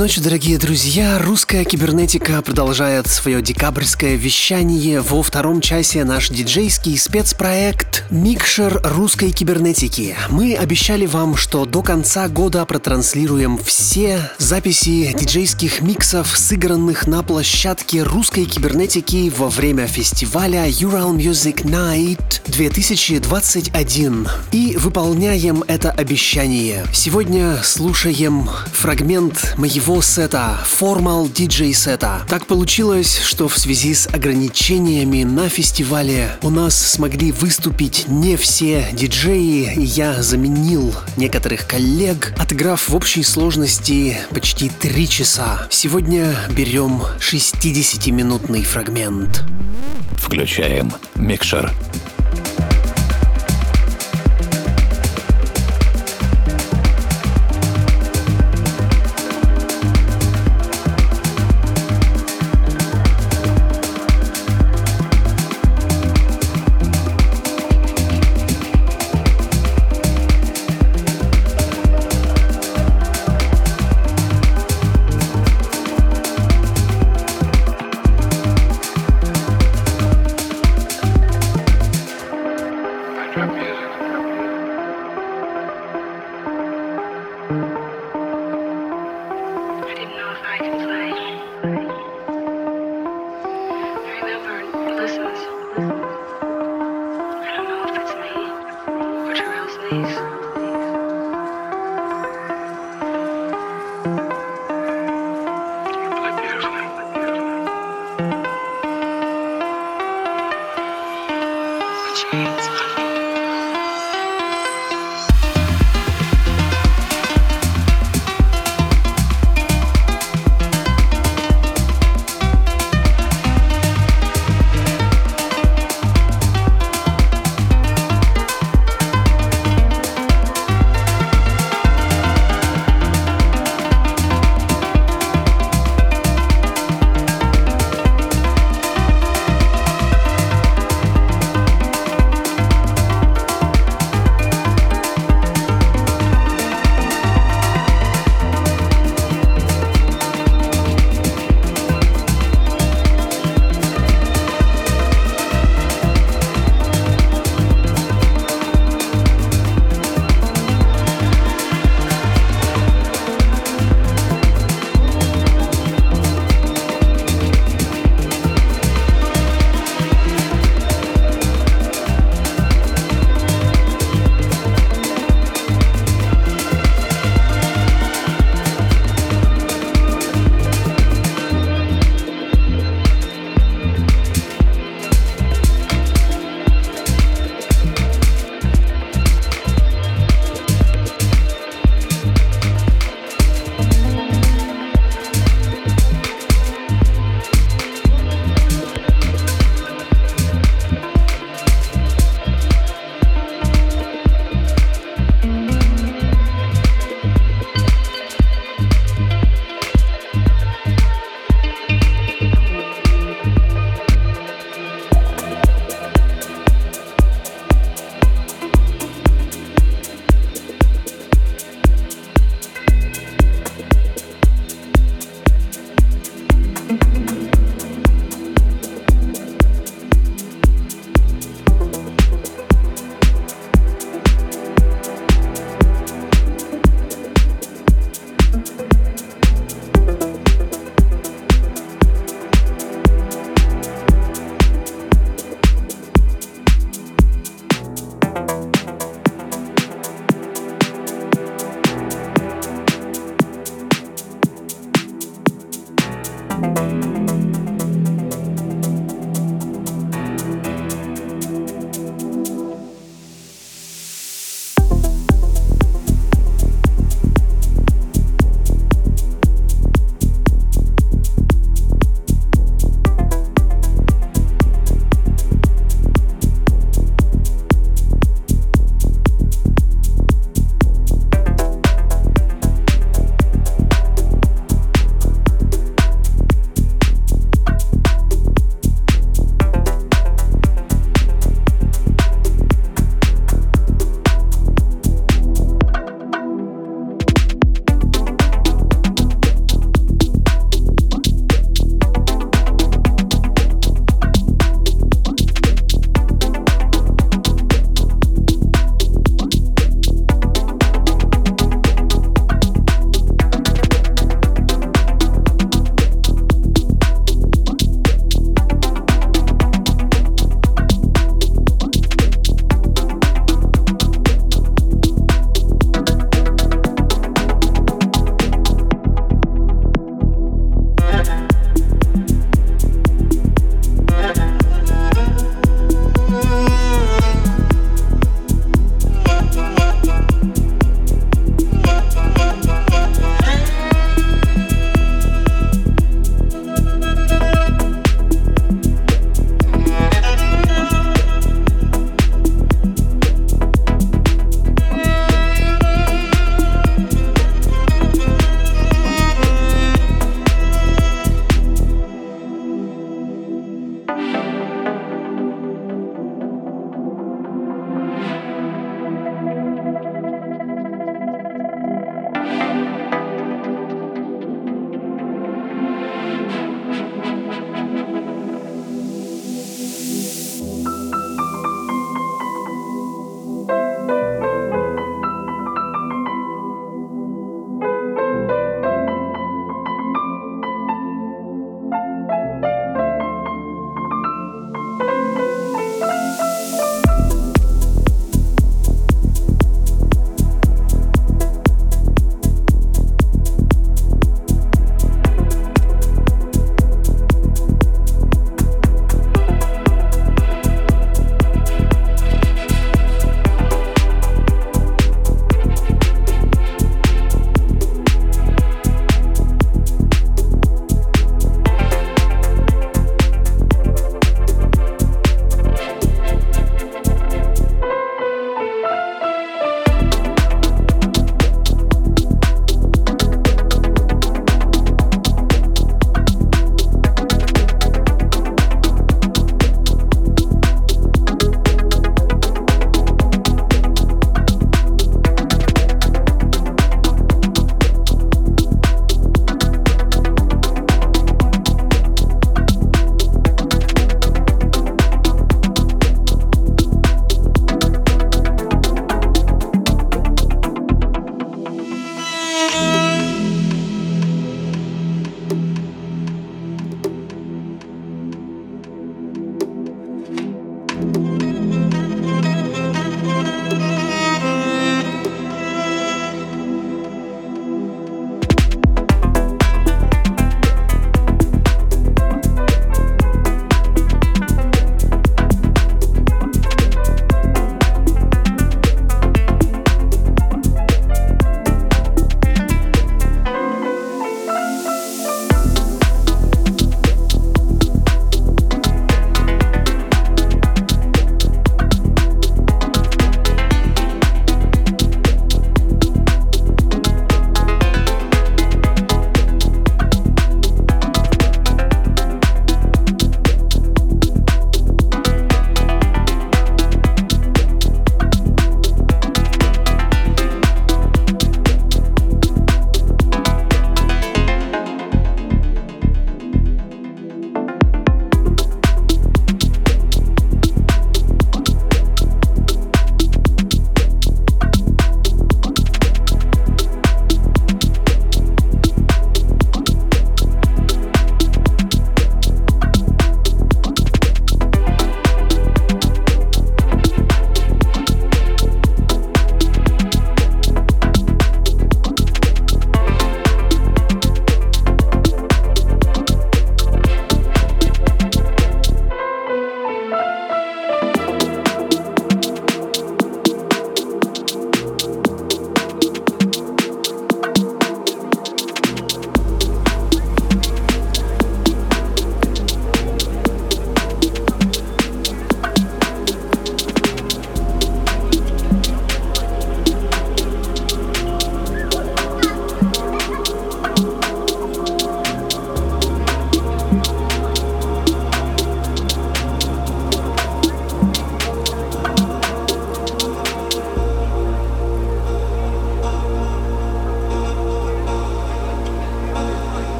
Ночи, дорогие друзья! Русская кибернетика продолжает свое декабрьское вещание. Во втором часе наш диджейский спецпроект «Микшер русской кибернетики». Мы обещали вам, что до конца года протранслируем все записи диджейских миксов, сыгранных на площадке русской кибернетики во время фестиваля Ural Music Night 2021. И выполняем это обещание. Сегодня слушаем фрагмент моего его сета, формал диджей сета. Так получилось, что в связи с ограничениями на фестивале у нас смогли выступить не все диджеи, и я заменил некоторых коллег, отыграв в общей сложности почти три часа. Сегодня берем 60-минутный фрагмент. Включаем микшер. American music.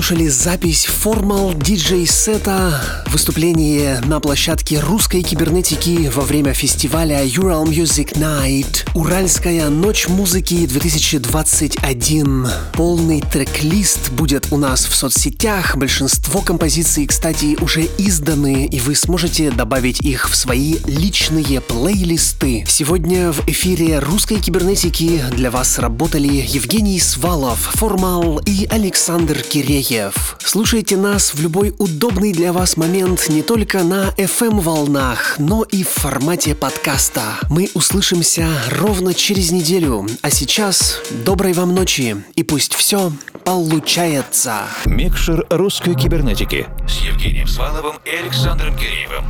Слушали запись формал диджей сета, выступление на площадке русской кибернетики во время фестиваля Ural Music Night, Уральская ночь музыки 2021. Полный трек-лист будет у нас в соцсетях, большинство композиций, кстати, уже изданы, и вы сможете добавить их в свои личные плейлисты. Сегодня в эфире русской кибернетики для вас работали Евгений Свалов, Формал и Александр Киреев. Слушайте нас в любой удобный для вас момент не только на FM-волнах, но и в формате подкаста. Мы услышимся ровно через неделю. А сейчас доброй вам ночи и пусть все получается. Микшер русской кибернетики с Евгением Сваловым и Александром Киреевым.